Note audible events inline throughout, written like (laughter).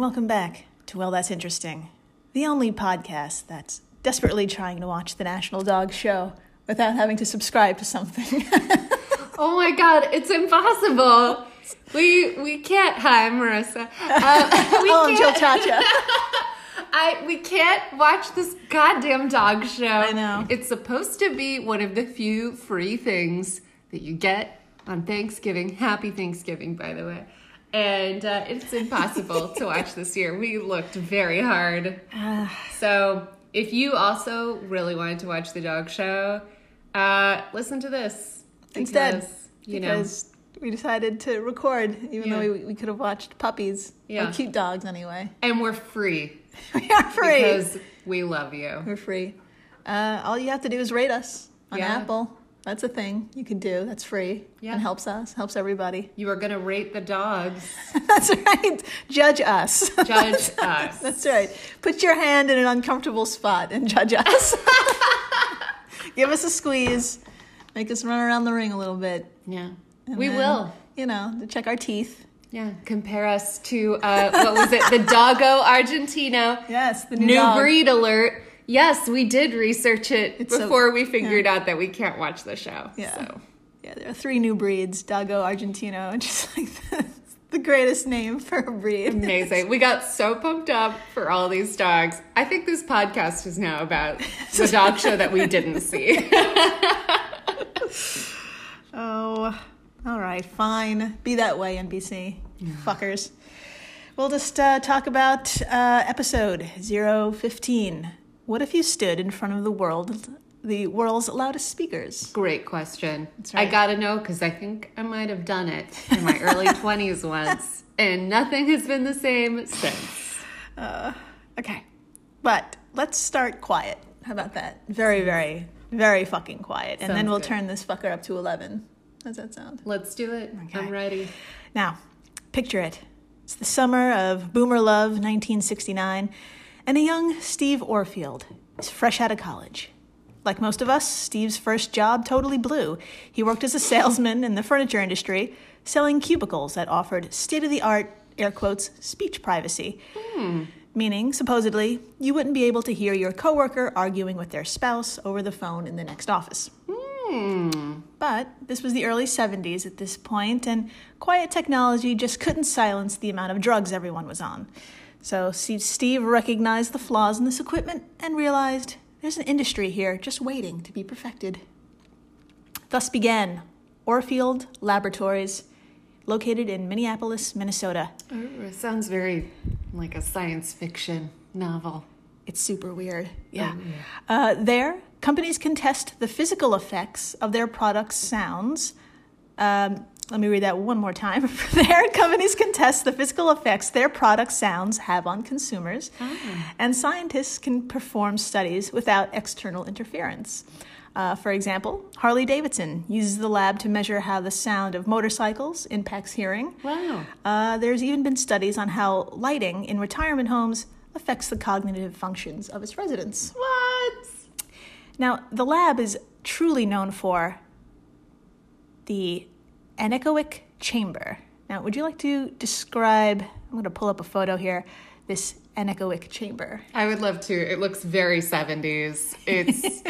And welcome back to Well, That's Interesting, the only podcast that's desperately trying to watch the National Dog Show without having to subscribe to something. (laughs) Oh my god, it's impossible. We we can't. Hi, I'm Marissa. Uh, (laughs) we oh, I'm Jill can't. Chacha. (laughs) I we can't watch this goddamn dog show. I know. It's supposed to be one of the few free things that you get on Thanksgiving. Happy Thanksgiving, by the way. And uh, it's impossible to watch this year. We looked very hard. (sighs) so if you also really wanted to watch the dog show, uh, listen to this Instead, because, you know. we decided to record, even though we, we could have watched puppies Yeah. or cute dogs anyway. And we're free (laughs) We are free. because we love you. We're free. Uh, all you have to do is rate us on Yeah. Apple. That's a thing you can do. That's free Yeah. and helps us, helps everybody. You are going to rate the dogs. (laughs) That's right. Judge us. Judge (laughs) us. That's right. Put your hand in an uncomfortable spot and judge us. (laughs) Give us a squeeze. Make us run around the ring a little bit. Yeah. And we then, will. You know, to check our teeth. Yeah. Compare us to, uh, what was it? The Dogo Argentino. Yes, the new, New breed alert. Yes, we did research it It's so- before we figured out that we can't watch the show. Yeah. So. Yeah, there are three new breeds: Dogo, Argentino, and (laughs) just like the, the greatest name for a breed. Amazing. We got so pumped up for all these dogs. I think this podcast is now about (laughs) the dog show that we didn't see. (laughs) Oh, all right, fine. Be that way, NBC. Fuckers. We'll just uh, talk about uh, episode 015. What if you stood in front of the world, the world's loudest speakers? Great question. right. I gotta know because I think I might have done it in my early (laughs) 20s once, and nothing has been the same since. Uh, okay, but let's start quiet. How about that? Very, very, very fucking quiet. And then we'll good. turn this fucker up to 11. How's that sound? Let's do it. I'm ready. Now, picture it. It's the summer of Boomer Love 1969, and a young Steve Orfield is fresh out of college. Like most of us, Steve's first job totally blew. He worked as a salesman in the furniture industry, selling cubicles that offered state of the art, air quotes, speech privacy. Meaning, supposedly, you wouldn't be able to hear your coworker arguing with their spouse over the phone in the next office. Hmm. But this was the early 70s at this point, and quiet technology just couldn't silence the amount of drugs everyone was on. So Steve- recognized the flaws in this equipment and realized there's an industry here just waiting to be perfected. Thus began Orfield Laboratories, located in Minneapolis, Minnesota. Oh, it sounds very like a science fiction novel. It's super weird. Yeah. Uh, there, companies can test the physical effects of their products' sounds. Um, let me read that one more time. (laughs) there, companies can test the physical effects their product sounds have on consumers, and scientists can perform studies without external interference. Uh, for example, Harley Davidson uses the lab to measure how the sound of motorcycles impacts hearing. Wow. Uh, there's even been studies on how lighting in retirement homes affects the cognitive functions of its residents. What? Now, the lab is truly known for the anechoic chamber. Now, would you like to describe? I'm going to pull up a photo here. This anechoic chamber. I would love to. It looks very 70s. (laughs) It's.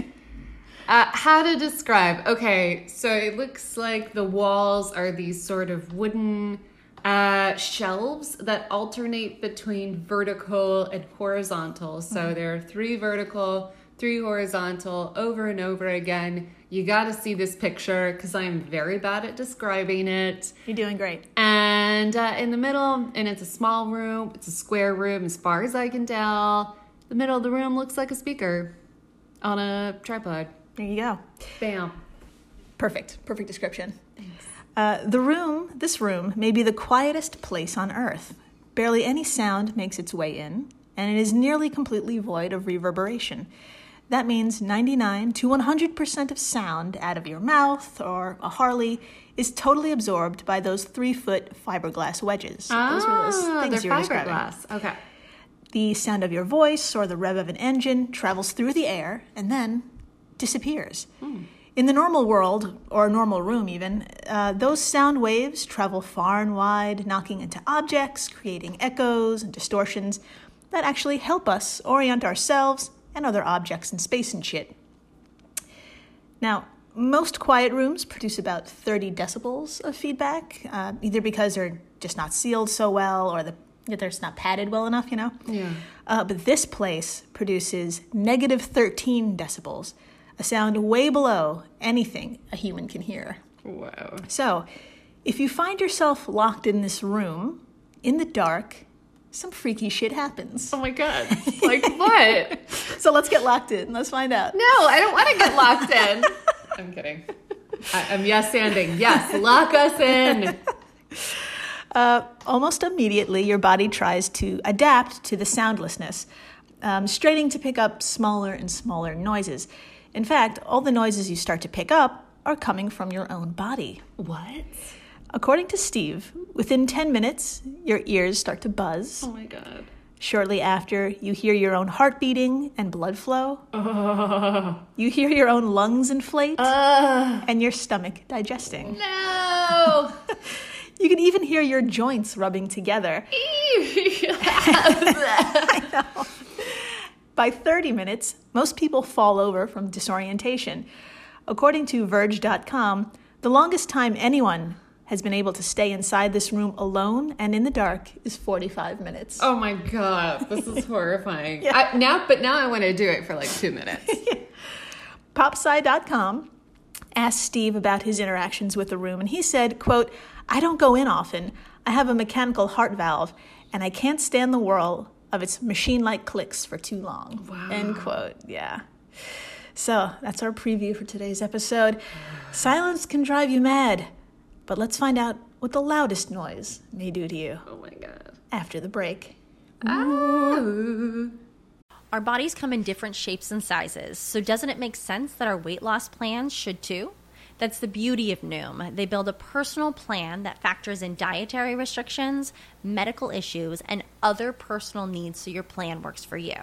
uh, how to describe? Okay, so it looks like the walls are these sort of wooden uh, shelves that alternate between vertical and horizontal. So there are three vertical, three horizontal, over and over again. You got to see this picture because I'm very bad at describing it. You're doing great. And uh, in the middle, and it's a small room, it's a square room as far as I can tell. The middle of the room looks like a speaker on a tripod. There you go. Bam. Perfect. Perfect description. Uh, the room, this room, may be the quietest place on earth. Barely any sound makes its way in, and it is nearly completely void of reverberation. That means 99 to 100% of sound out of your mouth or a Harley is totally absorbed by those three foot fiberglass wedges. those were those Ah, things they're you were describing. fiberglass. Okay. The sound of your voice or the rev of an engine travels through the air and then disappears. In the normal world, or a normal room even, uh, those sound waves travel far and wide, knocking into objects, creating echoes and distortions that actually help us orient ourselves and other objects in space and shit. Now, most quiet rooms produce about 30 decibels of feedback, uh, either because they're just not sealed so well or the, they're just not padded well enough, you know? Yeah. Uh, but this place produces negative 13 decibels, a sound way below anything a human can hear. Wow. So, if you find yourself locked in this room, in the dark, some freaky shit happens. Oh my god. (laughs) Like what? So let's get locked in. Let's find out. No, I don't want to get locked in. (laughs) I'm kidding. I, I'm yes anding. Yes, lock us in. Uh, almost immediately, your body tries to adapt to the soundlessness, um, straining to pick up smaller and smaller noises. In fact, all the noises you start to pick up are coming from your own body. What? According to Steve, within 10 minutes, your ears start to buzz. Oh my god. Shortly after, you hear your own heart beating and blood flow. Oh. (laughs) You hear your own lungs inflate Uh, and your stomach digesting. no. (laughs) You can even hear your joints rubbing together. (laughs) I know. By 30 minutes, most people fall over from disorientation. According to Verge.com, the longest time anyone has been able to stay inside this room alone and in the dark is 45 minutes. oh my god, this is (laughs) horrifying. I, now, but now I want to do it for like two minutes. (laughs) Popsci.com asked Steve about his interactions with the room, and he said, quote, I don't go in often. I have a mechanical heart valve, and I can't stand the whirl of its machine-like clicks for too long. Wow. End quote. Yeah. So that's our preview for today's episode. Silence can drive you mad, but let's find out what the loudest noise may do to you Oh my god. after the break. Ah. Our bodies come in different shapes and sizes, so doesn't it make sense that our weight loss plans should too? That's the beauty of Noom. They build a personal plan that factors in dietary restrictions, medical issues, and other personal needs so your plan works for you.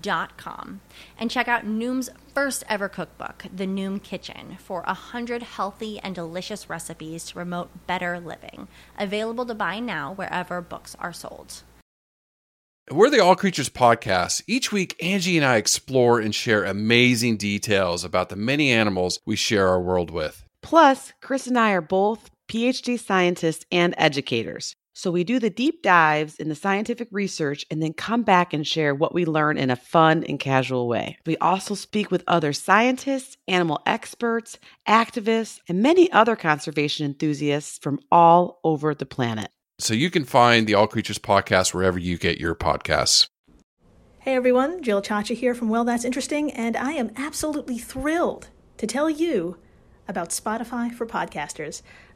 dot com and check out Noom's first ever cookbook, The Noom Kitchen, for a hundred healthy and delicious recipes to promote better living. Available to buy now wherever books are sold. We're the All Creatures Podcast. Each week, Angie and I explore and share amazing details about the many animals we share our world with. Plus, Chris and I are both PhD scientists and educators. So we do the deep dives in the scientific research and then come back and share what we learn in a fun and casual way. We also speak with other scientists, animal experts, activists, and many other conservation enthusiasts from all over the planet. So you can find the All Creatures Podcast wherever you get your podcasts. Hey everyone, Jill Chacha here from Well That's Interesting, and I am absolutely thrilled to tell you about Spotify for podcasters.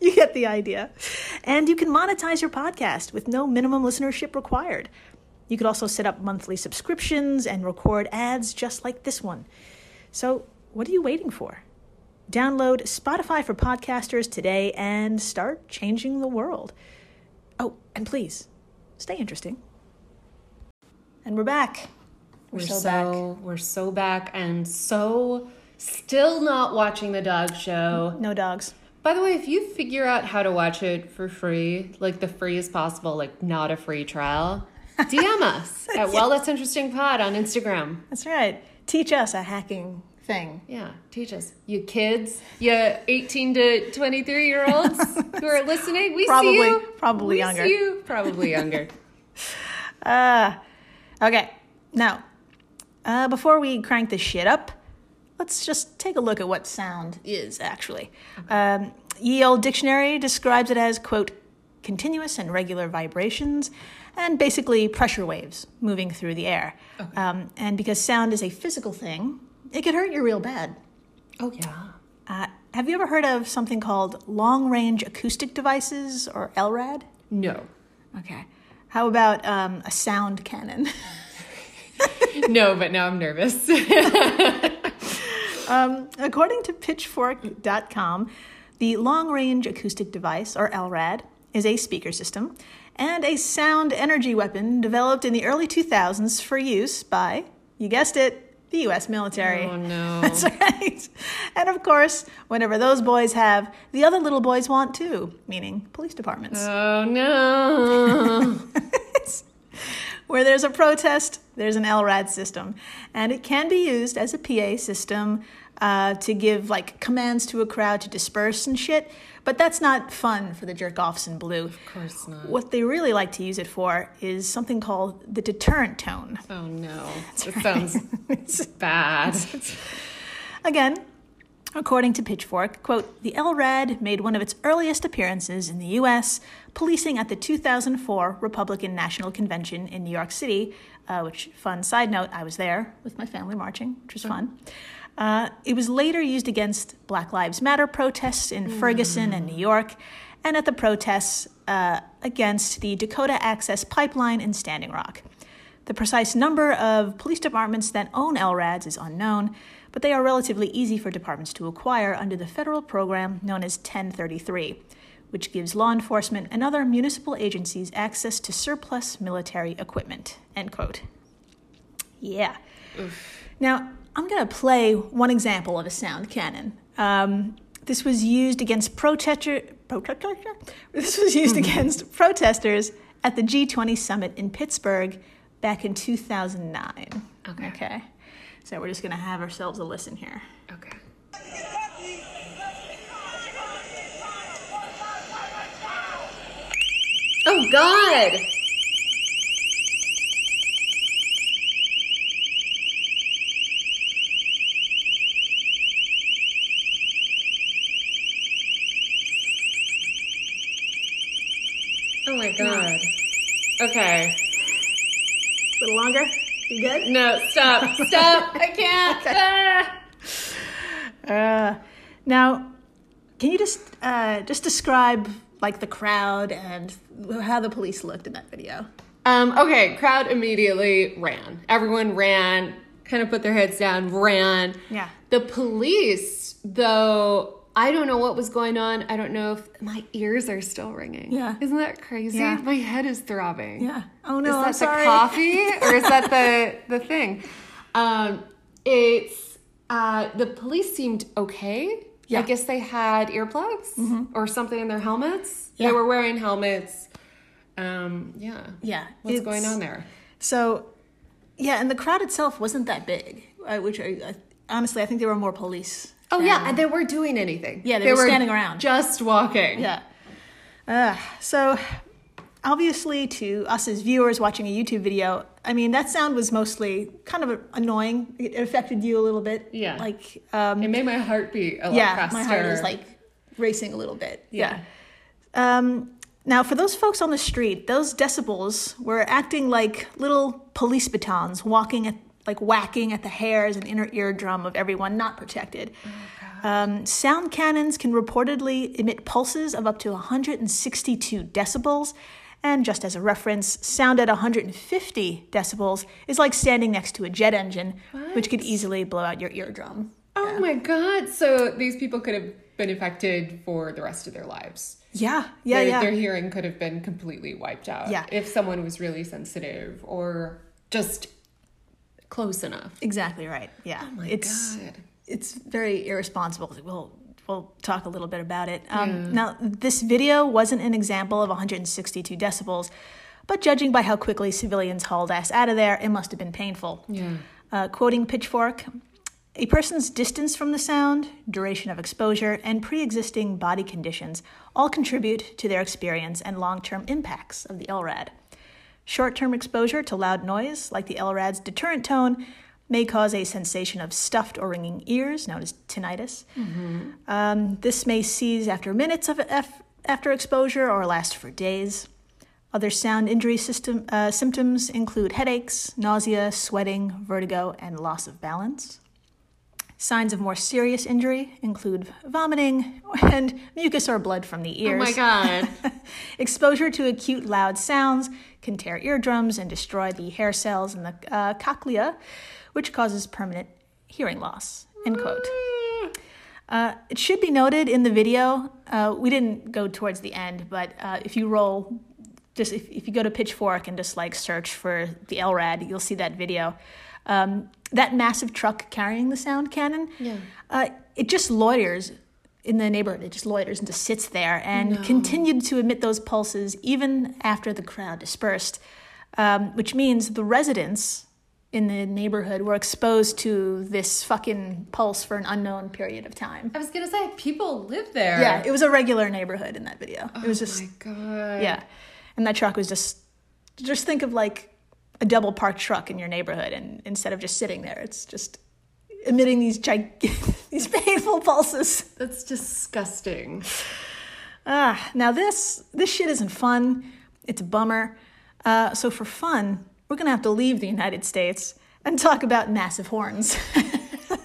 (laughs) you get the idea. And you can monetize your podcast with no minimum listenership required. You could also set up monthly subscriptions and record ads just like this one. So, what are you waiting for? Download Spotify for podcasters today and start changing the world. Oh, and please, stay interesting. And we're back. We're so, we're so back and so still not watching the dog show. No dogs. By the way, if you figure out how to watch it for free, like the free as possible, like not a free trial, (laughs) DM us at Well That's Interesting Pod on Instagram. That's right. Teach us a hacking thing. Yeah, teach us. You kids, you 18 to 23 year olds (laughs) who are listening, we Probably- see you. probably we younger. See you. Probably younger. (laughs) Uh, okay, now, uh, before we crank this shit up, let's just take a look at what sound is actually. Um, Ye Old Dictionary describes it as, quote, continuous and regular vibrations and basically pressure waves moving through the air. Um, and because sound is a physical thing, it could hurt you real bad. oh, yeah. Uh, have you ever heard of something called long range acoustic devices or LRAD? No. Okay. How about um, a sound cannon? (laughs) No, but now I'm nervous. (laughs) Um, according to Pitchfork.com, the long range acoustic device, or LRAD, is a speaker system and a sound energy weapon developed in the early 2000s for use by, you guessed it, the US military. oh, no. (laughs) That's right. And of course, whenever those boys have, the other little boys want too, meaning police departments. Oh, no. (laughs) Where there's a protest, there's an LRAD system. And it can be used as a PA system uh, to give like commands to a crowd to disperse and shit. But that's not fun for the jerk offs in blue. Of course not. What they really like to use it for is something called the deterrent tone. Oh, no. That sounds (laughs) bad. Again, according to Pitchfork, quote, the LRAD made one of its earliest appearances in the U.S., policing at the 2004 Republican National Convention in New York City, uh, which, fun side note, I was there with my family marching, which was fun. Uh, it was later used against Black Lives Matter protests in Ferguson and New York, and at the protests uh, against the Dakota Access Pipeline in Standing Rock. The precise number of police departments that own LRADs is unknown, but they are relatively easy for departments to acquire under the federal program known as 1033, which gives law enforcement and other municipal agencies access to surplus military equipment. End quote. Yeah. Now, I'm going to play one example of a sound cannon. Um, this was used against protester, protester. This was used against protesters at the G20 summit in Pittsburgh back in 2009. Okay. Okay. So we're just going to have ourselves a listen here. Okay. Oh, God. Oh my god. Okay. A little longer. You good? No, stop. (laughs) Stop. I can't. Ah. Uh, now, can you just uh, just describe like the crowd and how the police looked in that video? Um, okay, crowd immediately ran. Everyone ran, kind of put their heads down, ran. Yeah. The police, though, I don't know what was going on. I don't know if my ears are still ringing. Yeah. Isn't that crazy? Yeah. My head is throbbing. Yeah. Oh no, is that I'm sorry. the coffee (laughs) or is that the the thing? Um, it's uh, the police seemed okay. Yeah. I guess they had earplugs or something in their helmets. Yeah. They were wearing helmets. Um, yeah. Yeah. What's it's- going on there? So, yeah, and the crowd itself wasn't that big, uh, which I, I, honestly I think there were more police. Oh than- yeah, and they weren't doing anything. Yeah, they were standing around. just walking. Yeah. Uh, so, obviously, to us as viewers watching a YouTube video, I mean, that sound was mostly kind of annoying. It affected you a little bit. Yeah. Like, um, It made my heart beat a lot yeah, faster. my heart is like racing a little bit. Yeah. Um, now, for those folks on the street, those decibels were acting like little police batons, walking at like whacking at the hairs and inner eardrum of everyone not protected. Um, sound cannons can reportedly emit pulses of up to 162 decibels. And just as a reference, sound at 150 decibels is like standing next to a jet engine, which could easily blow out your eardrum. Oh my god! So these people could have been affected for the rest of their lives. Yeah, yeah, their, yeah. Their hearing could have been completely wiped out. Yeah. If someone was really sensitive or just close enough. Exactly right. Yeah. Oh my it's God. it's very irresponsible. We'll we'll talk a little bit about it. Um, Now, this video wasn't an example of 162 decibels, but judging by how quickly civilians hauled ass out of there, it must have been painful. Yeah. Uh, quoting Pitchfork, A person's distance from the sound, duration of exposure, and pre existing body conditions all contribute to their experience and long term impacts of the LRAD. Short term exposure to loud noise, like the LRAD's deterrent tone, may cause a sensation of stuffed or ringing ears, known as tinnitus. Um, this may cease after minutes of F- after exposure or last for days. Other sound injury system, uh, symptoms include headaches, nausea, sweating, vertigo, and loss of balance. Signs of more serious injury include vomiting (laughs) and mucus or blood from the ears. Oh my god. (laughs) Exposure to acute loud sounds can tear eardrums and destroy the hair cells in the uh, cochlea, which causes permanent hearing loss. End quote. Uh, it should be noted in the video, uh, we didn't go towards the end, but uh, if you roll, just if, if you go to Pitchfork and just like search for the LRAD, you'll see that video. Um, that massive truck carrying the sound cannon, Yeah. uh, it just loiters in the neighborhood. It just loiters and just sits there and continued to emit those pulses even after the crowd dispersed, um, which means the residents in the neighborhood were exposed to this fucking pulse for an unknown period of time. I was gonna say people live there. Yeah, it was a regular neighborhood in that video. it was just Oh my god. yeah, and that truck was just just think of like a double parked truck in your neighborhood, and instead of just sitting there, it's just emitting these gig- (laughs) these painful pulses. That's disgusting. Ah, now this this shit isn't fun. It's a bummer. Uh, so for fun, we're gonna have to leave the United States and talk about massive horns. (laughs)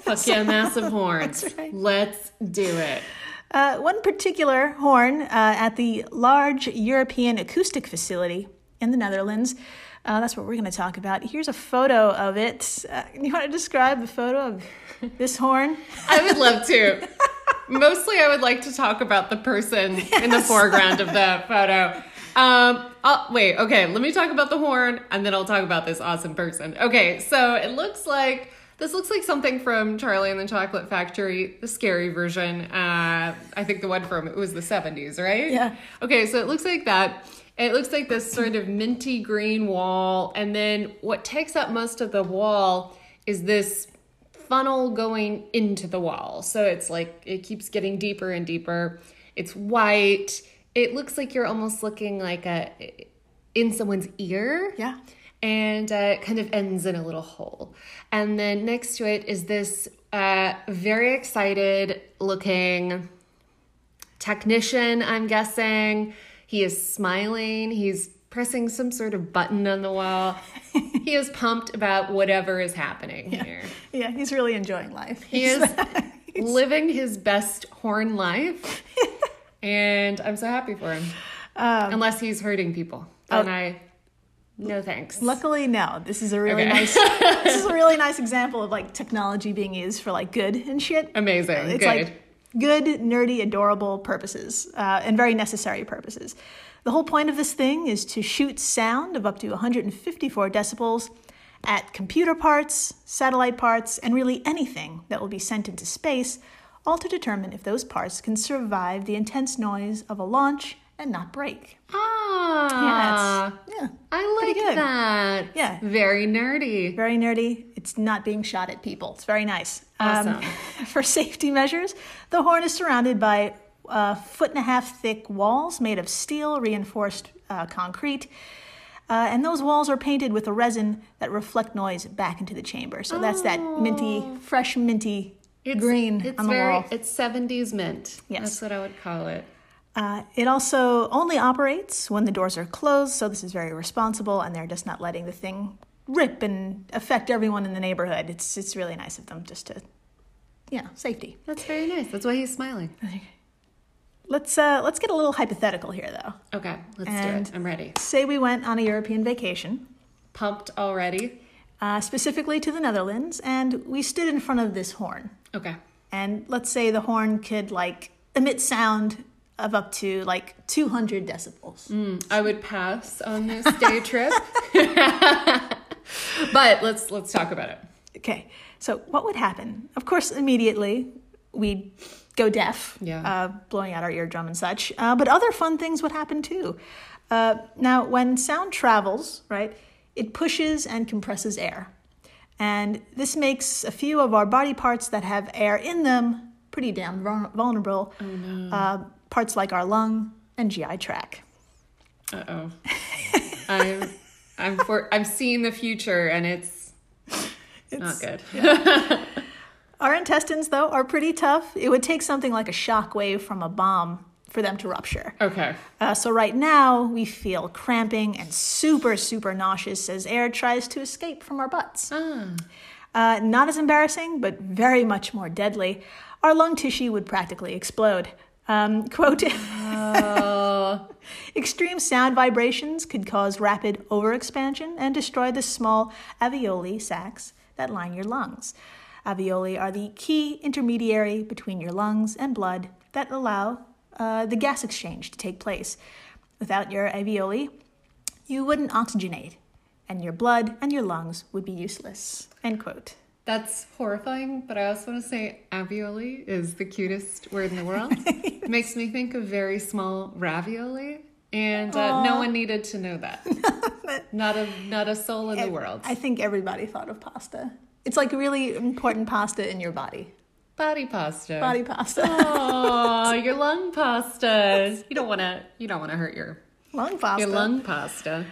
Fuck yeah, massive horns. Right. Let's do it. Uh, one particular horn uh, at the large European acoustic facility in the Netherlands. Uh, that's what we're going to talk about. Here's a photo of it. Uh, you want to describe the photo of this horn? (laughs) I would love to. Mostly, I would like to talk about the person in the foreground of the photo. Um, I'll, wait, okay, let me talk about the horn and then I'll talk about this awesome person. Okay, so it looks like this looks like something from Charlie and the Chocolate Factory, the scary version. Uh, I think the one from it was the 70s, right? Yeah. Okay, so it looks like that. It looks like this sort of minty green wall, and then what takes up most of the wall is this funnel going into the wall. So it's like it keeps getting deeper and deeper. It's white. It looks like you're almost looking like a in someone's ear. Yeah. And uh, it kind of ends in a little hole. And then next to it is this uh, very excited looking technician, I'm guessing. He is smiling. He's pressing some sort of button on the wall. he is pumped about whatever is happening here. Yeah, he's really enjoying life. He is (laughs) living his best horn life. (laughs) and I'm so happy for him. Um, Unless he's hurting people. Oh. Then I, no thanks. Luckily, no. This is a really Okay. nice. this is a (laughs) really nice example of like technology being used for like good and shit. Amazing. It's Good. like good, nerdy, adorable purposes uh, and very necessary purposes. The whole point of this thing is to shoot sound of up to 154 decibels at computer parts, satellite parts, and really anything that will be sent into space, all to determine if those parts can survive the intense noise of a launch and not break. ah. Yeah, yeah, I like that. Yeah. Very nerdy. very nerdy. It's not being shot at people. It's very nice. Um, Awesome. (laughs) for safety measures, the horn is surrounded by uh, foot and a half thick walls made of steel reinforced uh, concrete. Uh, and those walls are painted with a resin that reflect noise back into the chamber. So that's that minty, fresh minty green it's on the very, wall. It's 70s mint. Yes. That's what I would call it. Uh, it also only operates when the doors are closed, so this is very responsible, and they're just not letting the thing rip and affect everyone in the neighborhood. It's it's really nice of them just to, yeah, safety. That's very nice. That's why he's smiling. Let's uh, let's get a little hypothetical here, though. Okay, let's And- do it. I'm ready. Say we went on a European vacation, Pumped already. uh, specifically to the Netherlands, and we stood in front of this horn. Okay. And let's say the horn could like emit sound of up to like 200 decibels. I would pass on this day (laughs) trip. (laughs) but let's let's talk about it. Okay, so what would happen? Of course, immediately we'd go deaf, Yeah. uh, blowing out our eardrum and such. Uh, but other fun things would happen too. Uh, now, when sound travels, right, it pushes and compresses air. And this makes a few of our body parts that have air in them pretty damn vul- vulnerable. uh, parts like our lung and GI tract. Uh oh. I'm I'm for I'm seeing the future and it's, not good. (laughs) Yeah. Our intestines, though, are pretty tough. It would take something like a shock wave from a bomb for them to rupture. Okay. Uh, so right now we feel cramping and super, super nauseous as air tries to escape from our butts. Uh, not as embarrassing, but very much more deadly. Our lung tissue would practically explode. Um, (laughs) quote, extreme sound vibrations could cause rapid overexpansion and destroy the small alveoli sacs that line your lungs. Alveoli are the key intermediary between your lungs and blood that allow uh, the gas exchange to take place. Without your alveoli, you wouldn't oxygenate, and your blood and your lungs would be useless. End quote. That's horrifying, but I also want to say alveoli is the cutest word in the world. it (laughs) makes me think of very small ravioli, and uh, no one needed to know that. (laughs) not a not a soul in the world. I think everybody thought of pasta. It's like really important pasta in your body. Body pasta. Body pasta. Oh, (laughs) your lung pasta. You don't want to. You don't want to hurt your lung pasta. your lung pasta.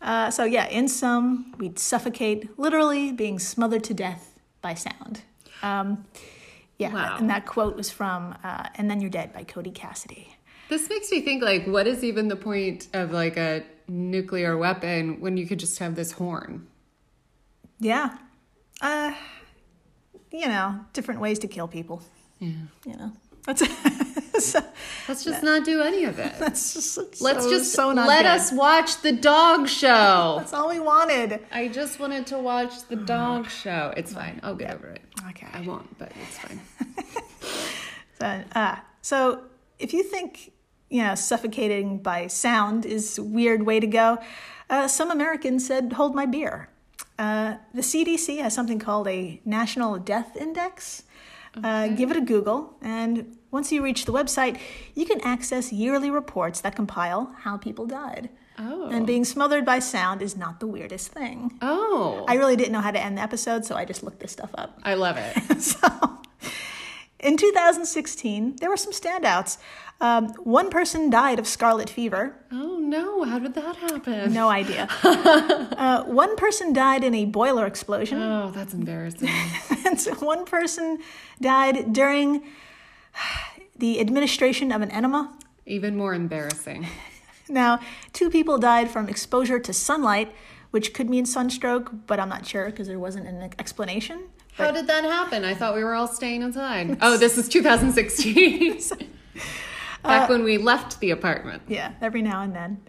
Uh, so yeah, in sum, we'd suffocate, literally being smothered to death by sound. Um, yeah, Wow. and that quote was from uh, "And Then You're Dead" by Cody Cassidy. This makes me think like, what is even the point of like a nuclear weapon when you could just have this horn? Yeah, uh, you know, different ways to kill people. Yeah. You know, that's (laughs) (laughs) so, Let's just not do any of it. (laughs) that's just it's Let's so- just so not let good. us watch the dog show. That's all we wanted. I just wanted to watch the dog show. It's fine. I'll get over it. Okay. I won't, but it's fine. (laughs) So, uh, so if you think you know suffocating by sound is a weird way to go, uh, some Americans said, "Hold my beer." Uh, the CDC has something called a National Death Index. Uh, give it a Google, and once you reach the website, you can access yearly reports that compile how people died. Oh. And being smothered by sound is not the weirdest thing. Oh, I really didn't know how to end the episode, so I just looked this stuff up. I love it. (laughs) So, in 2016, there were some standouts. Um, one person died of scarlet fever. Oh no, how did that happen? No idea. (laughs) uh, one person died in a boiler explosion. Oh, that's embarrassing. (laughs) and so one person died during (sighs) the administration of an enema. Even more embarrassing. (laughs) Now, two people died from exposure to sunlight, which could mean sunstroke, but I'm not sure because there wasn't an explanation. How did that happen? I thought we were all staying inside. (laughs) Oh, this is 2016. (laughs) Back when we left the apartment. Yeah, every now and then.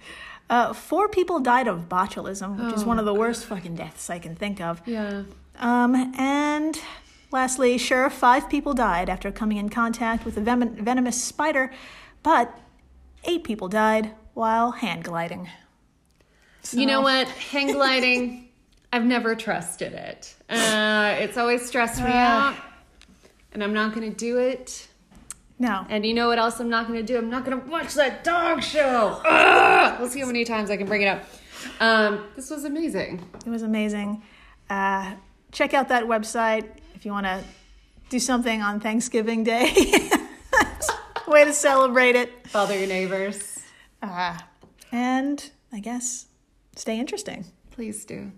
Uh, four people died of botulism, which is one of the worst fucking deaths I can think of. Yeah. Um, and lastly, sure, five people died after coming in contact with a venom- venomous spider, but eight people died while hand gliding. You know what? Hang gliding, (laughs) I've never trusted it. Uh, it's always stressed me out, and I'm not going to do it. No. And you know what else I'm not going to do? I'm not going to watch that dog show. Ugh! We'll see how many times I can bring it up. Um, this was amazing. It was amazing. Uh, check out that website you want to do something on Thanksgiving Day. (laughs) Way to celebrate it. Bother your neighbors. Uh, and I guess stay interesting. Please do.